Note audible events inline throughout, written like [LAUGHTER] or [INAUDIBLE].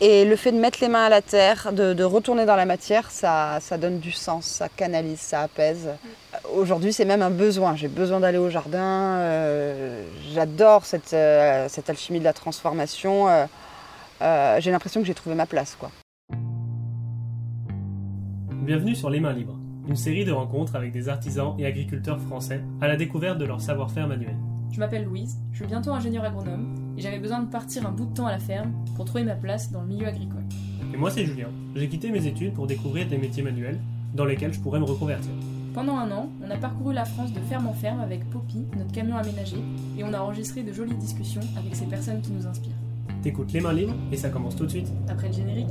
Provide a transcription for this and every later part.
Et le fait de mettre les mains à la terre, de, retourner dans la matière, ça, ça, donne du sens, ça canalise, ça apaise. Aujourd'hui, c'est même un besoin. J'ai besoin d'aller au jardin. Euh, j'adore cette, euh, cette, alchimie de la transformation. Euh, j'ai l'impression que j'ai trouvé ma place. Quoi. Bienvenue sur Les Mains Libres, une série de rencontres avec des artisans et agriculteurs français à la découverte de leur savoir-faire manuel. Je m'appelle Louise, je suis bientôt ingénieur agronome et j'avais besoin de partir un bout de temps à la ferme pour trouver ma place dans le milieu agricole. Et moi c'est Julien, j'ai quitté mes études pour découvrir des métiers manuels dans lesquels je pourrais me reconvertir. Pendant un an, on a parcouru la France de ferme en ferme avec Poppy, notre camion aménagé, et on a enregistré de jolies discussions avec ces personnes qui nous inspirent. T'écoutes les mains libres et ça commence tout de suite. Après le générique.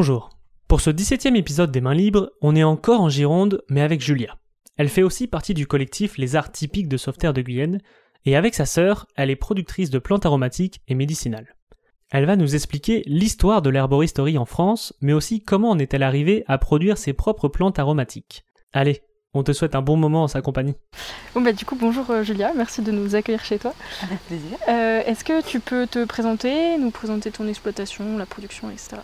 Bonjour. Pour ce 17e épisode des Mains Libres, on est encore en Gironde, mais avec Julia. Elle fait aussi partie du collectif Les Arts Typiques de Sauveterre de Guyenne, et avec sa sœur, elle est productrice de plantes aromatiques et médicinales. Elle va nous expliquer l'histoire de l'herboristerie en France, mais aussi comment en est-elle arrivée à produire ses propres plantes aromatiques. Allez, on te souhaite un bon moment en sa compagnie. Bon bah du coup bonjour euh, Julia, merci de nous accueillir chez toi. Avec plaisir. Euh, est-ce que tu peux te présenter, nous présenter ton exploitation, la production, etc.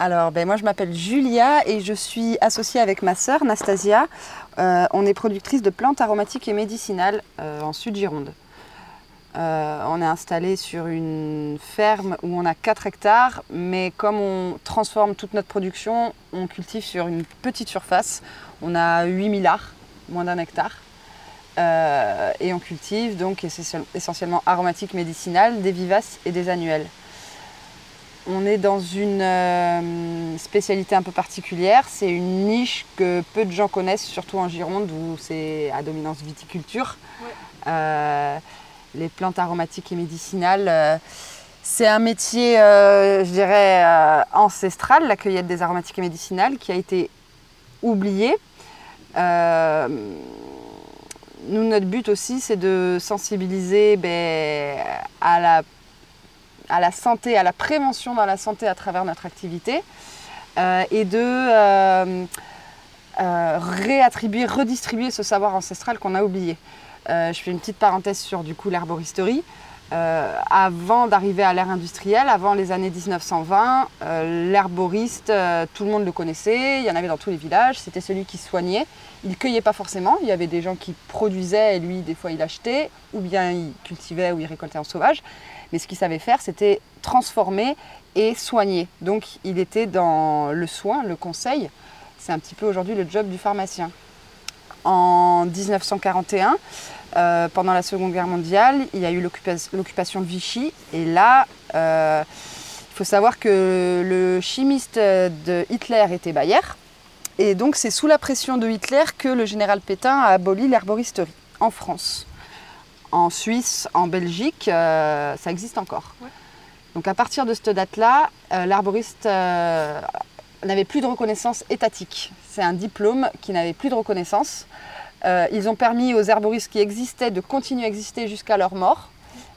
Alors, ben, moi, je m'appelle Julia et je suis associée avec ma sœur, Nastasia. Euh, on est productrice de plantes aromatiques et médicinales euh, en Sud-Gironde. Euh, on est installé sur une ferme où on a 4 hectares, mais comme on transforme toute notre production, on cultive sur une petite surface. On a 8 arts, moins d'un hectare. et on cultive donc essentiellement aromatiques médicinales, des vivaces et des annuelles. On est dans une euh, spécialité un peu particulière. C'est une niche que peu de gens connaissent, surtout en Gironde où c'est à dominance viticulture. Euh, les plantes aromatiques et médicinales, euh, c'est un métier, je dirais, ancestral, la cueillette des aromatiques et médicinales, qui a été oublié. nous, notre but aussi, c'est de sensibiliser ben, à la à la santé, à la prévention dans la santé à travers notre activité euh, et de euh, euh, réattribuer, redistribuer ce savoir ancestral qu'on a oublié. je fais une petite parenthèse sur du coup l'herboristerie. avant d'arriver à l'ère industrielle, avant les années 1920, l'herboriste, tout le monde le connaissait, il y en avait dans tous les villages, c'était celui qui soignait. Il cueillait pas forcément, il y avait des gens qui produisaient et lui, des fois, il achetait, ou bien il cultivait ou il récoltait en sauvage. Mais ce qu'il savait faire, c'était transformer et soigner. Donc il était dans le soin, le conseil. C'est un petit peu aujourd'hui le job du pharmacien. En 1941, euh, pendant la Seconde Guerre mondiale, il y a eu l'occupation de Vichy. Et là, euh, il faut savoir que le chimiste de Hitler était Bayer. Et donc c'est sous la pression de Hitler que le général Pétain a aboli l'herboristerie en France en Suisse, en Belgique, euh, ça existe encore. Donc à partir de cette date-là, euh, l'arboriste euh, n'avait plus de reconnaissance étatique. C'est un diplôme qui n'avait plus de reconnaissance. ils ont permis aux herboristes qui existaient de continuer à exister jusqu'à leur mort.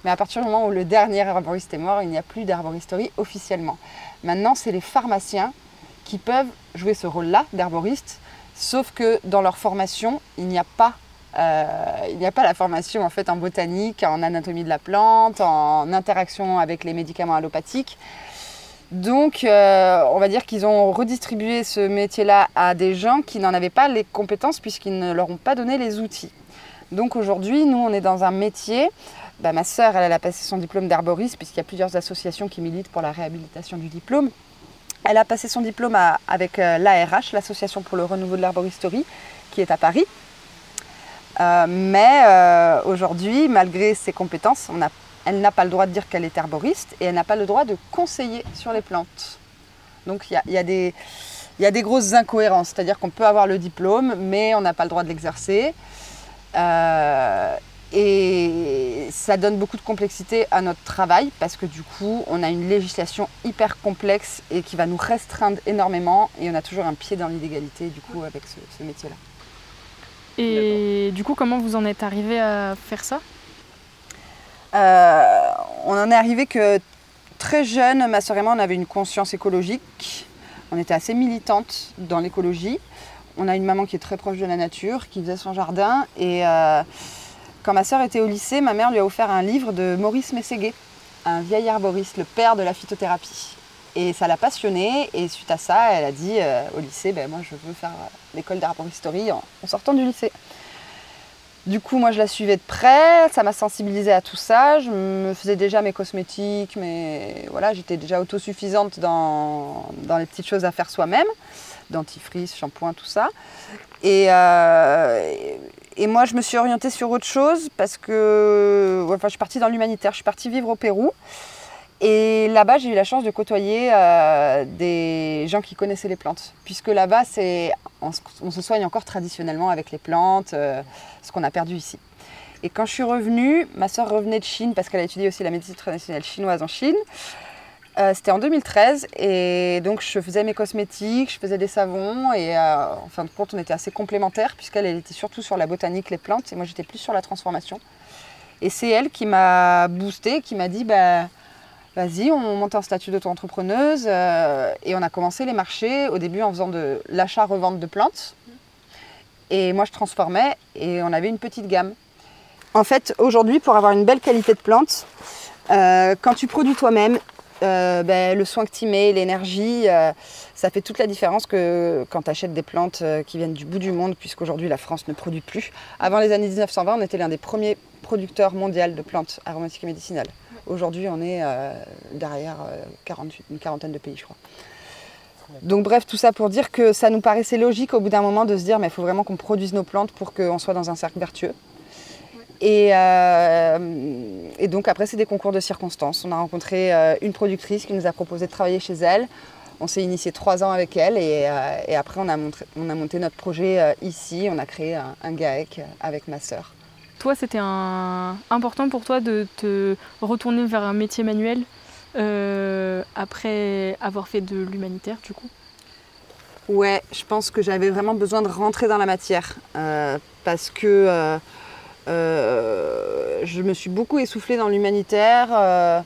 Mais à partir du moment où le dernier herboriste est mort, il n'y a plus d'herboristerie officiellement. Maintenant, c'est les pharmaciens qui peuvent jouer ce rôle-là d'herboriste, sauf que dans leur formation, il n'y a pas euh, il n'y a pas la formation en fait en botanique, en anatomie de la plante, en interaction avec les médicaments allopathiques. Donc, euh, on va dire qu'ils ont redistribué ce métier-là à des gens qui n'en avaient pas les compétences puisqu'ils ne leur ont pas donné les outils. Donc aujourd'hui, nous, on est dans un métier. Bah, ma sœur, elle, a passé son diplôme d'herboriste puisqu'il y a plusieurs associations qui militent pour la réhabilitation du diplôme. Elle a passé son diplôme avec euh, l'ARH, l'Association pour le renouveau de l'herboristerie, qui est à Paris. Euh, mais euh, aujourd'hui, malgré ses compétences, elle n'a pas le droit de dire qu'elle est herboriste et elle n'a pas le droit de conseiller sur les plantes. Donc il y, a, des, grosses incohérences, c'est-à-dire qu'on peut avoir le diplôme, mais on n'a pas le droit de l'exercer. Euh, Et ça donne beaucoup de complexité à notre travail parce que du coup, on a une législation hyper complexe et qui va nous restreindre énormément et on a toujours un pied dans l'illégalité du coup avec ce, métier-là. Et du coup, comment vous en êtes arrivé à faire ça? Euh, On en est arrivé que très jeune, ma soeur et moi, on avait une conscience écologique. On était assez militante dans l'écologie. On a une maman qui est très proche de la nature, qui faisait son jardin et euh, quand ma sœur était au lycée, ma mère lui a offert un livre de Maurice Mességuet, un vieil arboriste, le père de la phytothérapie. Et ça l'a passionnée, et suite à ça, elle a dit euh, au lycée, ben, moi je veux faire euh, l'école d'arboristerie en, en, sortant du lycée. Du coup, moi je la suivais de près, ça m'a sensibilisée à tout ça, je me faisais déjà mes cosmétiques, mais voilà, j'étais déjà autosuffisante dans, dans les petites choses à faire soi-même, dentifrice, shampoing, tout ça. Et, euh, et moi, je me suis orientée sur autre chose parce que enfin, je suis partie dans l'humanitaire. Je suis partie vivre au Pérou. Et là-bas, j'ai eu la chance de côtoyer euh, des gens qui connaissaient les plantes. Puisque là-bas, on, se soigne encore traditionnellement avec les plantes, euh, ce qu'on a perdu ici. Et quand je suis revenue, ma soeur revenait de Chine parce qu'elle a étudié aussi la médecine traditionnelle chinoise en Chine. Euh, c'était en 2013 et donc je faisais mes cosmétiques, je faisais des savons et euh, en fin de compte on était assez complémentaires puisqu'elle était surtout sur la botanique, les plantes et moi j'étais plus sur la transformation. Et c'est elle qui m'a boosté, qui m'a dit bah, vas-y on monte un statut d'auto-entrepreneuse euh, et on a commencé les marchés au début en faisant de l'achat-revente de plantes et moi je transformais et on avait une petite gamme. En fait aujourd'hui pour avoir une belle qualité de plantes, quand tu produis toi-même, euh, ben, le soin que tu mets, l'énergie, euh, ça fait toute la différence que quand tu achètes des plantes euh, qui viennent du bout du monde, puisqu'aujourd'hui la France ne produit plus. Avant les années 1920, on était l'un des premiers producteurs mondiaux de plantes aromatiques et médicinales. Aujourd'hui, on est derrière une quarantaine de pays, je crois. Donc bref, tout ça pour dire que ça nous paraissait logique au bout d'un moment de se dire mais il faut vraiment qu'on produise nos plantes pour qu'on soit dans un cercle vertueux. Euh, et, donc après, c'est des concours de circonstances. On a rencontré euh, une productrice qui nous a proposé de travailler chez elle. On s'est initié trois ans avec elle et, euh, après, on a, monté notre projet ici. On a créé un, GAEC avec ma sœur. Toi, c'était important pour toi de te retourner vers un métier manuel après avoir fait de l'humanitaire, du coup? Ouais, je pense que j'avais vraiment besoin de rentrer dans la matière parce que euh, je me suis beaucoup essoufflée dans l'humanitaire. Euh,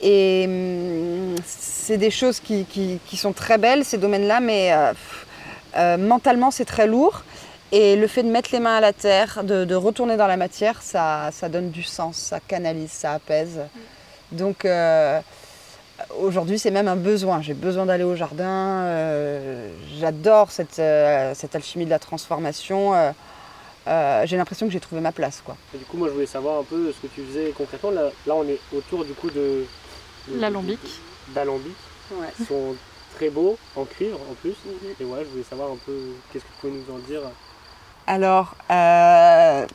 et hum, c'est des choses qui, sont très belles, ces domaines-là, mais euh, mentalement, c'est très lourd. Et le fait de mettre les mains à la terre, de, retourner dans la matière, ça, ça, donne du sens, ça canalise, ça apaise. Donc aujourd'hui, c'est même un besoin. J'ai besoin d'aller au jardin. J'adore cette, cette, alchimie de la transformation. Euh, j'ai l'impression que j'ai trouvé ma place. Quoi. du coup, moi, je voulais savoir un peu ce que tu faisais concrètement. Là, on est autour du coup de. L'alambic. D'alambic. Ouais. Ils sont très beaux, en cuivre en plus. Mhm. Et voilà, je voulais savoir un peu qu'est-ce que tu pouvais nous en dire. Alors, euh,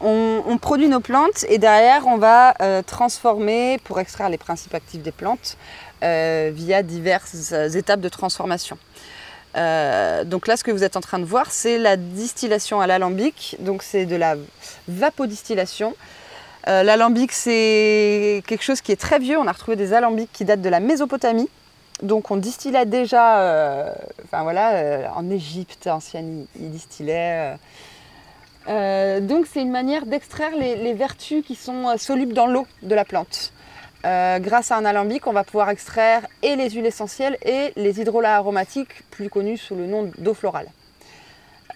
on, produit nos plantes et derrière, on va euh, transformer pour extraire les principes actifs des plantes via diverses étapes de transformation. Euh, donc là, ce que vous êtes en train de voir, c'est la distillation à l'alambic. Donc c'est de la vapodistillation. Euh, l'alambic, c'est quelque chose qui est très vieux. On a retrouvé des alambics qui datent de la Mésopotamie. Donc on distillait déjà, euh, enfin voilà, en Égypte ancienne, ils distillaient. donc c'est une manière d'extraire les, vertus qui sont solubles dans l'eau de la plante. Euh, grâce à un alambic, on va pouvoir extraire et les huiles essentielles et les hydrolats aromatiques, plus connus sous le nom d'eau florale.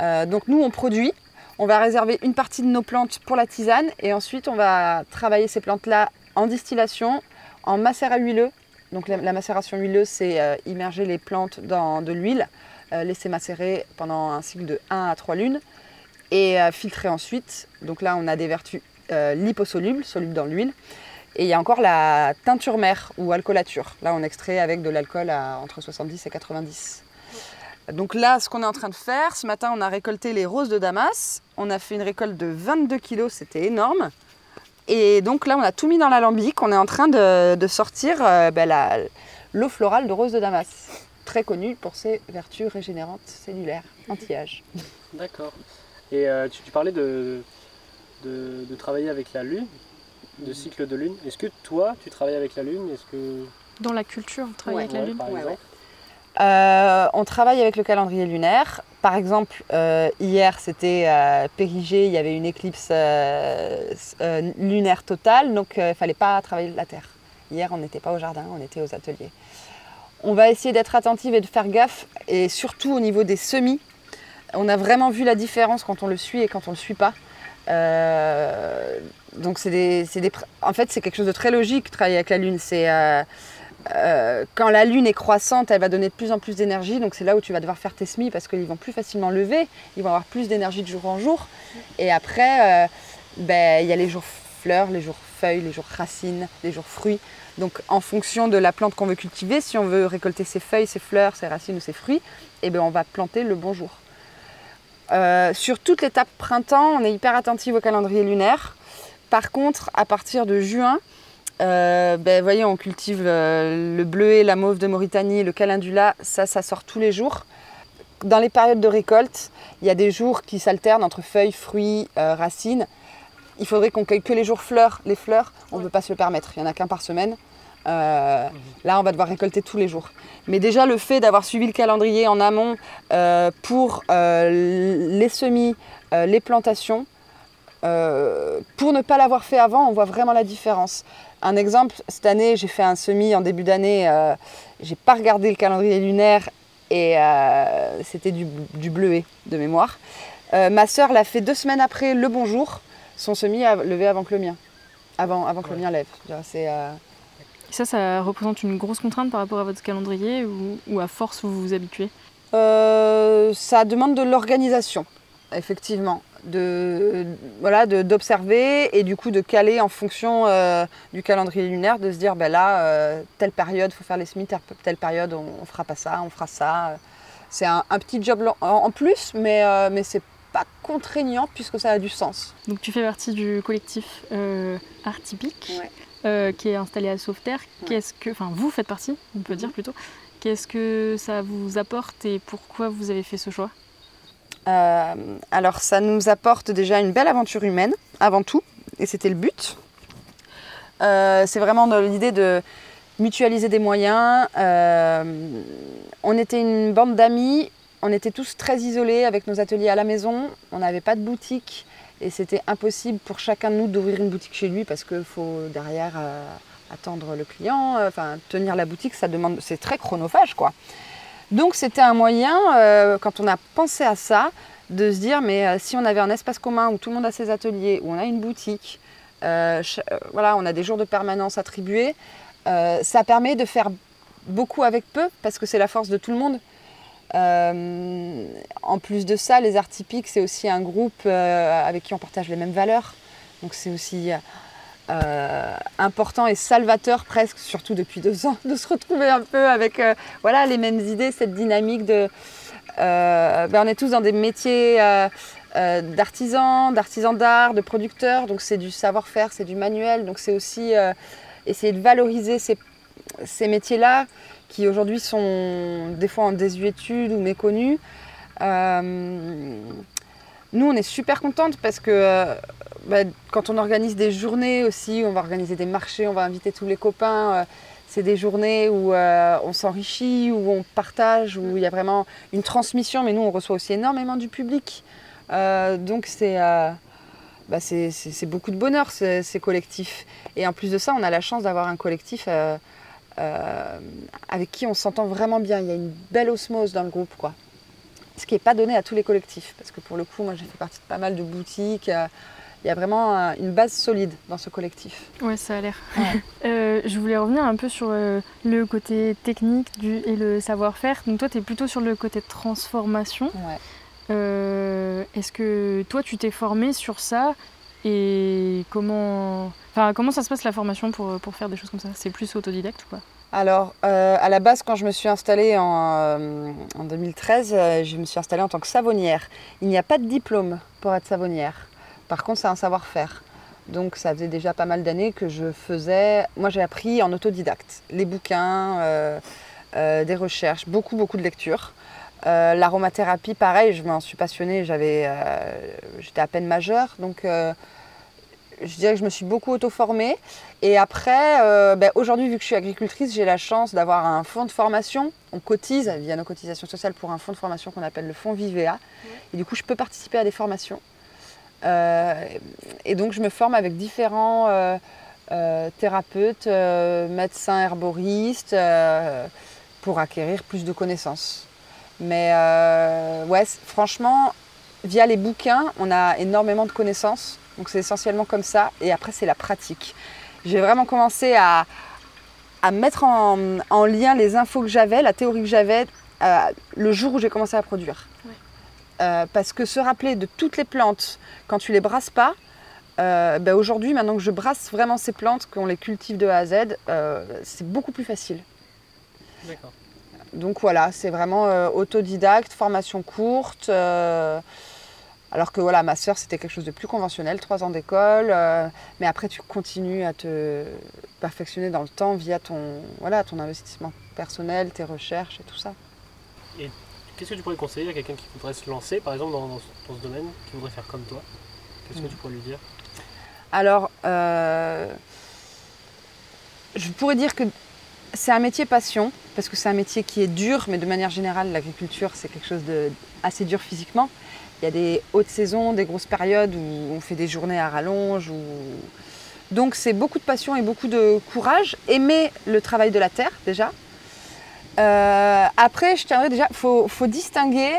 Euh, donc nous, on produit, on va réserver une partie de nos plantes pour la tisane et ensuite on va travailler ces plantes-là en distillation, en macérat huileux. Donc la, macération huileuse, c'est euh, immerger les plantes dans de l'huile, laisser macérer pendant un cycle de 1 à 3 lunes et filtrer ensuite. Donc là, on a des vertus liposolubles, solubles dans l'huile. Et il y a encore la teinture mère ou alcoolature. Là, on extrait avec de l'alcool à entre 70 et 90. Donc là, ce qu'on est en train de faire, ce matin, on a récolté les roses de Damas. On a fait une récolte de 22 kilos, c'était énorme. Et donc là, on a tout mis dans l'alambic. On est en train de, sortir euh, ben, l'eau florale de rose de Damas, très connue pour ses vertus régénérantes cellulaires, anti-âge. D'accord. Et euh, tu, parlais de, de, travailler avec la lune, de cycle de lune. Est-ce que toi, tu travailles avec la lune? Est-ce que dans la culture, on travaille avec la lune euh, On travaille avec le calendrier lunaire. Par exemple, euh, hier, c'était à Périgée, il y avait une éclipse lunaire totale, donc il ne fallait pas travailler la Terre. Hier, on n'était pas au jardin, on était aux ateliers. On va essayer d'être attentive et de faire gaffe, et surtout au niveau des semis. On a vraiment vu la différence quand on le suit et quand on ne le suit pas. Euh, donc c'est des, en fait c'est quelque chose de très logique travailler avec la lune. C'est euh, euh, quand la lune est croissante, elle va donner de plus en plus d'énergie. Donc c'est là où tu vas devoir faire tes semis parce qu'ils vont plus facilement lever, ils vont avoir plus d'énergie de jour en jour. Et après, ben, il y a les jours fleurs, les jours feuilles, les jours racines, les jours fruits. Donc en fonction de la plante qu'on veut cultiver, si on veut récolter ses feuilles, ses fleurs, ses racines ou ses fruits, eh ben, on va planter le bon jour. Euh, sur toute l'étape printemps, on est hyper attentif au calendrier lunaire. Par contre, à partir de juin, euh, ben, voyez, on cultive le, bleuet, la mauve de Mauritanie, le calendula, ça, ça sort tous les jours. Dans les périodes de récolte, il y a des jours qui s'alternent entre feuilles, fruits, euh, racines il faudrait qu'on cueille que les jours fleurs. Les fleurs, on ne peut pas se le permettre. Il n'y en a qu'un par semaine. Euh, là, on va devoir récolter tous les jours. Mais déjà, le fait d'avoir suivi le calendrier en amont euh, pour euh, les semis, les plantations, pour ne pas l'avoir fait avant, on voit vraiment la différence. Un exemple, cette année, j'ai fait un semis en début d'année. j'ai pas regardé le calendrier lunaire et c'était du, du, bleuet de mémoire. ma sœur l'a fait deux semaines après le bonjour son semis a levé avant que le mien. Avant, avant que le mien lève. C'est, euh, Ça, ça représente une grosse contrainte par rapport à votre calendrier ou, à force vous vous habituez? Euh, Ça demande de l'organisation, effectivement. De, voilà, d'observer et du coup de caler en fonction euh, du calendrier lunaire, de se dire ben là, telle période, il faut faire les semis, telle, période, on, on, fera pas ça, on fera ça. C'est un, petit job en, plus, mais, mais c'est pas contraignant puisque ça a du sens. Donc tu fais partie du collectif euh, Art Typique euh, qui est installé à Sauveterre. Qu'est-ce que, enfin vous faites partie, on peut dire mhm. plutôt. Qu'est-ce que ça vous apporte et pourquoi vous avez fait ce choix? Euh, Alors ça nous apporte déjà une belle aventure humaine avant tout et c'était le but. c'est vraiment l'idée de mutualiser des moyens. on était une bande d'amis on était tous très isolés avec nos ateliers à la maison. On n'avait pas de boutique et c'était impossible pour chacun de nous d'ouvrir une boutique chez lui parce qu'il faut derrière euh, attendre le client. Euh, enfin, tenir la boutique, ça demande, c'est très chronophage, quoi. Donc c'était un moyen, euh, quand on a pensé à ça, de se dire mais si on avait un espace commun où tout le monde a ses ateliers, où on a une boutique, voilà, on a des jours de permanence attribués, ça permet de faire beaucoup avec peu parce que c'est la force de tout le monde. Euh, en plus de ça, les arts typiques, c'est aussi un groupe euh, avec qui on partage les mêmes valeurs. Donc c'est aussi euh, important et salvateur presque, surtout depuis deux ans, de se retrouver un peu avec voilà, les mêmes idées, cette dynamique de... Ben, on est tous dans des métiers d'artisans, d'artisans d'art, de producteurs, donc c'est du savoir-faire, c'est du manuel, donc c'est aussi essayer de valoriser ces, ces métiers-là qui aujourd'hui sont des fois en désuétude ou méconnus. Euh, nous, on est super contente parce que euh, bah, quand on organise des journées aussi, on va organiser des marchés, on va inviter tous les copains. Euh, c'est des journées où on s'enrichit, où on partage, où il y a vraiment une transmission. Mais nous, on reçoit aussi énormément du public. donc c'est bah, beaucoup de bonheur, ces, collectifs. Et en plus de ça, on a la chance d'avoir un collectif euh, avec qui on s'entend vraiment bien. Il y a une belle osmose dans le groupe, quoi. Ce qui n'est pas donné à tous les collectifs, parce que pour le coup, moi j'ai fait partie de pas mal de boutiques. Euh, il y a vraiment une base solide dans ce collectif. Ouais, ça a l'air. [LAUGHS] Euh, je voulais revenir un peu sur le côté technique du, et le savoir-faire. Donc toi, tu es plutôt sur le côté transformation. Ouais. Est-ce que toi, tu t'es formé sur ça et comment, enfin, comment ça se passe la formation pour, pour faire des choses comme ça? C'est plus autodidacte ou quoi alors, euh, à la base, quand je me suis installée en, euh, en 2013, euh, je me suis installée en tant que savonnière. Il n'y a pas de diplôme pour être savonnière. Par contre, c'est un savoir-faire. Donc, ça faisait déjà pas mal d'années que je faisais. Moi, j'ai appris en autodidacte. Les bouquins, des recherches, beaucoup, beaucoup de lectures. L'aromathérapie, pareil, je m'en suis passionnée. J'avais, j'étais à peine majeure. Donc, je dirais que je me suis beaucoup auto-formée. Et après, euh, ben, aujourd'hui, vu que je suis agricultrice, j'ai la chance d'avoir un fonds de formation. On cotise via nos cotisations sociales pour un fonds de formation qu'on appelle le fonds Vivea. Et du coup, je peux participer à des formations. Euh, et donc, je me forme avec différents euh, thérapeutes, médecins, herboristes, pour acquérir plus de connaissances. Mais ouais, franchement, via les bouquins, on a énormément de connaissances. Donc c'est essentiellement comme ça. Et après, c'est la pratique. J'ai vraiment commencé à, mettre en, lien les infos que j'avais, la théorie que j'avais, euh, le jour où j'ai commencé à produire. Euh, parce que se rappeler de toutes les plantes quand tu les brasses pas, euh, ben aujourd'hui, maintenant que je brasse vraiment ces plantes, qu'on les cultive de A à Z, c'est beaucoup plus facile. D'accord. Donc voilà, c'est vraiment autodidacte, formation courte. Alors que voilà, ma sœur, c'était quelque chose de plus conventionnel, trois ans d'école, euh, mais après tu continues à te perfectionner dans le temps via ton, voilà, ton investissement personnel, tes recherches et tout ça. Et qu'est-ce que tu pourrais conseiller à quelqu'un qui voudrait se lancer, par exemple, dans, ce domaine, qui voudrait faire comme toi? Qu'est-ce que tu pourrais lui dire? Alors, euh, je pourrais dire que c'est un métier passion, parce que c'est un métier qui est dur, mais de manière générale, l'agriculture, c'est quelque chose de assez dur physiquement. Il y a des hautes saisons, des grosses périodes où on fait des journées à rallonge. Donc c'est beaucoup de passion et beaucoup de courage. Aimer le travail de la terre déjà. Euh, après, je tiendrais déjà, il faut, distinguer,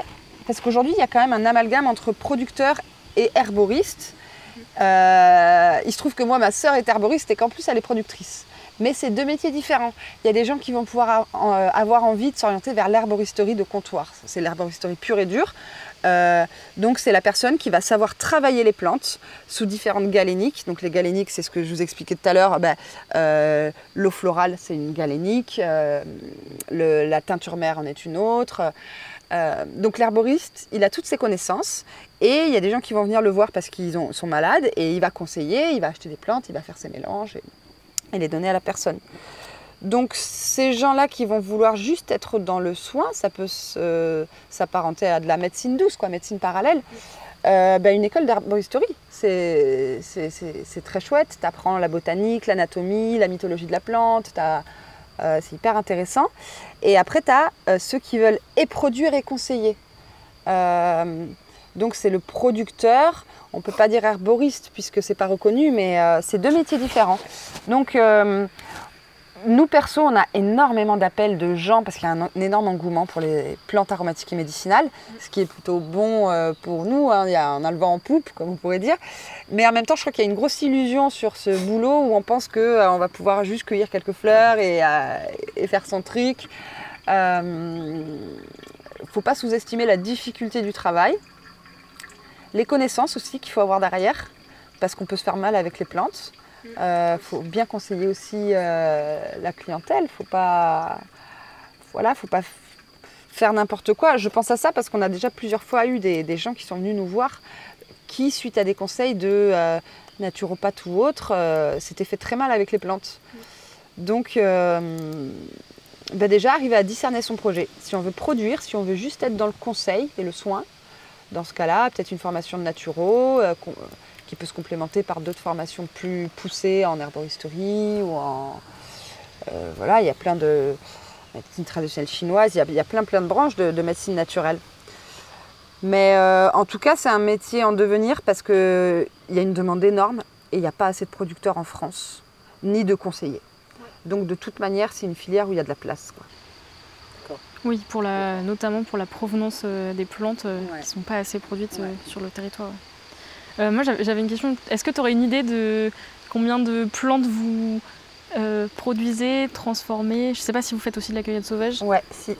parce qu'aujourd'hui il y a quand même un amalgame entre producteur et herboriste. Euh, il se trouve que moi, ma sœur est herboriste et qu'en plus elle est productrice. Mais c'est deux métiers différents. Il y a des gens qui vont pouvoir euh, avoir envie de s'orienter vers l'herboristerie de comptoir. C'est l'herboristerie pure et dure. Euh, donc c'est la personne qui va savoir travailler les plantes sous différentes galéniques. Donc les galéniques, c'est ce que je vous expliquais tout à l'heure. Ben, euh, l'eau florale, c'est une galénique. La teinture mère en est une autre. donc l'herboriste, il a toutes ses connaissances. Et il y a des gens qui vont venir le voir parce qu'ils sont malades. Et il va conseiller, il va acheter des plantes, il va faire ses mélanges les donner à la personne. Donc ces gens-là qui vont vouloir juste être dans le soin, ça peut s'apparenter à de la médecine douce, quoi, médecine parallèle. Euh, ben, une école d'herboristerie, c'est très chouette. Tu apprends la botanique, l'anatomie, la mythologie de la plante, euh, c'est hyper intéressant. Et après, tu as euh, ceux qui veulent et produire et conseiller. Donc c'est le producteur, on ne peut pas dire herboriste puisque c'est pas reconnu, mais c'est deux métiers différents. Donc nous, perso, on a énormément d'appels de gens parce qu'il y a un, énorme engouement pour les plantes aromatiques et médicinales, ce qui est plutôt bon euh, pour nous. Hein. Il y a un vent en poupe, comme vous pourrez dire. Mais en même temps, je crois qu'il y a une grosse illusion sur ce boulot où on pense qu'on euh, va pouvoir juste cueillir quelques fleurs et, euh, faire son truc. Il ne faut pas sous-estimer la difficulté du travail. Les connaissances aussi qu'il faut avoir derrière, parce qu'on peut se faire mal avec les plantes. Il euh, faut bien conseiller aussi euh, la clientèle. Faut pas, faut pas faire n'importe quoi. Je pense à ça parce qu'on a déjà plusieurs fois eu des, gens qui sont venus nous voir qui, suite à des conseils de euh, naturopathe ou autre, s'étaient fait très mal avec les plantes. Donc, bah déjà, arriver à discerner son projet. Si on veut produire, si on veut juste être dans le conseil et le soin, dans ce cas-là, peut-être une formation de naturo, qui peut se complémenter par d'autres formations plus poussées en herboristerie ou en. Euh, voilà, il y a plein de médecine traditionnelle chinoise, il y a, plein plein de branches de, médecine naturelle. Mais euh, en tout cas, c'est un métier en devenir parce qu'il y a une demande énorme et il n'y a pas assez de producteurs en France, ni de conseillers. Donc de toute manière, c'est une filière où il y a de la place. Oui, pour la, notamment pour la provenance euh, des plantes qui ne sont pas assez produites sur le territoire. Euh, moi, j'avais une question. Est-ce que tu aurais une idée de combien de plantes vous euh, produisez, transformez? Je ne sais pas si vous faites aussi de la cueillette sauvage. Ouais, si.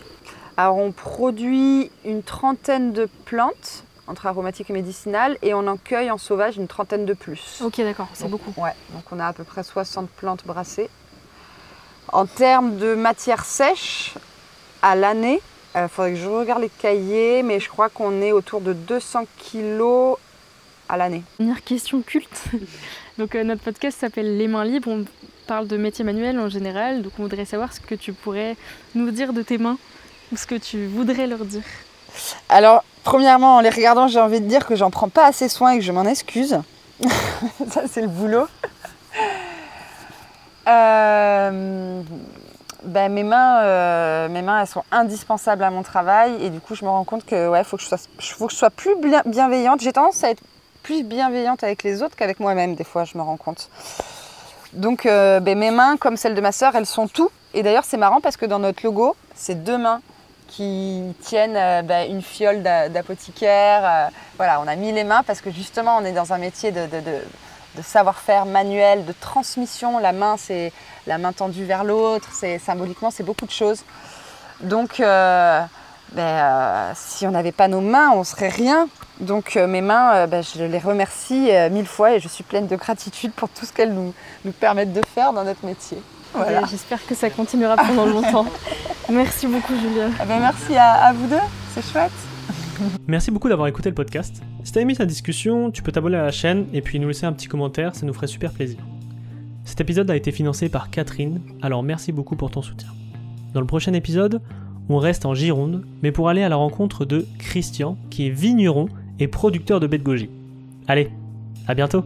Alors, on produit une trentaine de plantes entre aromatiques et médicinales et on en cueille en sauvage une trentaine de plus. Ok, d'accord, c'est beaucoup. Ouais, donc on a à peu près 60 plantes brassées. En termes de matière sèche, à l'année, il euh, faudrait que je regarde les cahiers, mais je crois qu'on est autour de 200 kilos à l'année. Dernière question culte. [LAUGHS] donc euh, notre podcast s'appelle Les mains libres. On parle de métier manuel en général. Donc on voudrait savoir ce que tu pourrais nous dire de tes mains ou ce que tu voudrais leur dire. Alors, premièrement, en les regardant, j'ai envie de dire que j'en prends pas assez soin et que je m'en excuse. [LAUGHS] ça, c'est le boulot. Euh, ben, mes, mains, euh, mes mains, sont indispensables à mon travail et du coup, je me rends compte que ouais, faut que je sois, que je sois plus bienveillante. J'ai tendance à être plus bienveillante avec les autres qu'avec moi-même, des fois, je me rends compte. Donc, euh, ben, mes mains, comme celles de ma sœur, elles sont tout. Et d'ailleurs, c'est marrant parce que dans notre logo, c'est deux mains qui tiennent euh, bah, une fiole d'apothicaire. Voilà, on a mis les mains parce que justement, on est dans un métier de, savoir-faire manuel, de transmission. La main, c'est la main tendue vers l'autre. C'est symboliquement, c'est beaucoup de choses. Donc, euh, ben, si on n'avait pas nos mains, on serait rien. Donc, mes mains, ben, je les remercie mille fois et je suis pleine de gratitude pour tout ce qu'elles nous, nous permettent de faire dans notre métier. J'espère que ça continuera pendant longtemps. [LAUGHS] merci beaucoup, Julien. Ah ben, merci à, vous deux, c'est chouette. [LAUGHS] Merci beaucoup d'avoir écouté le podcast. Si t'as aimé cette discussion, tu peux t'abonner à la chaîne et puis nous laisser un petit commentaire, ça nous ferait super plaisir. Cet épisode a été financé par Catherine, alors merci beaucoup pour ton soutien. Dans le prochain épisode, on reste en Gironde, mais pour aller à la rencontre de Christian, qui est vigneron et producteur de baies de goji. Allez, à bientôt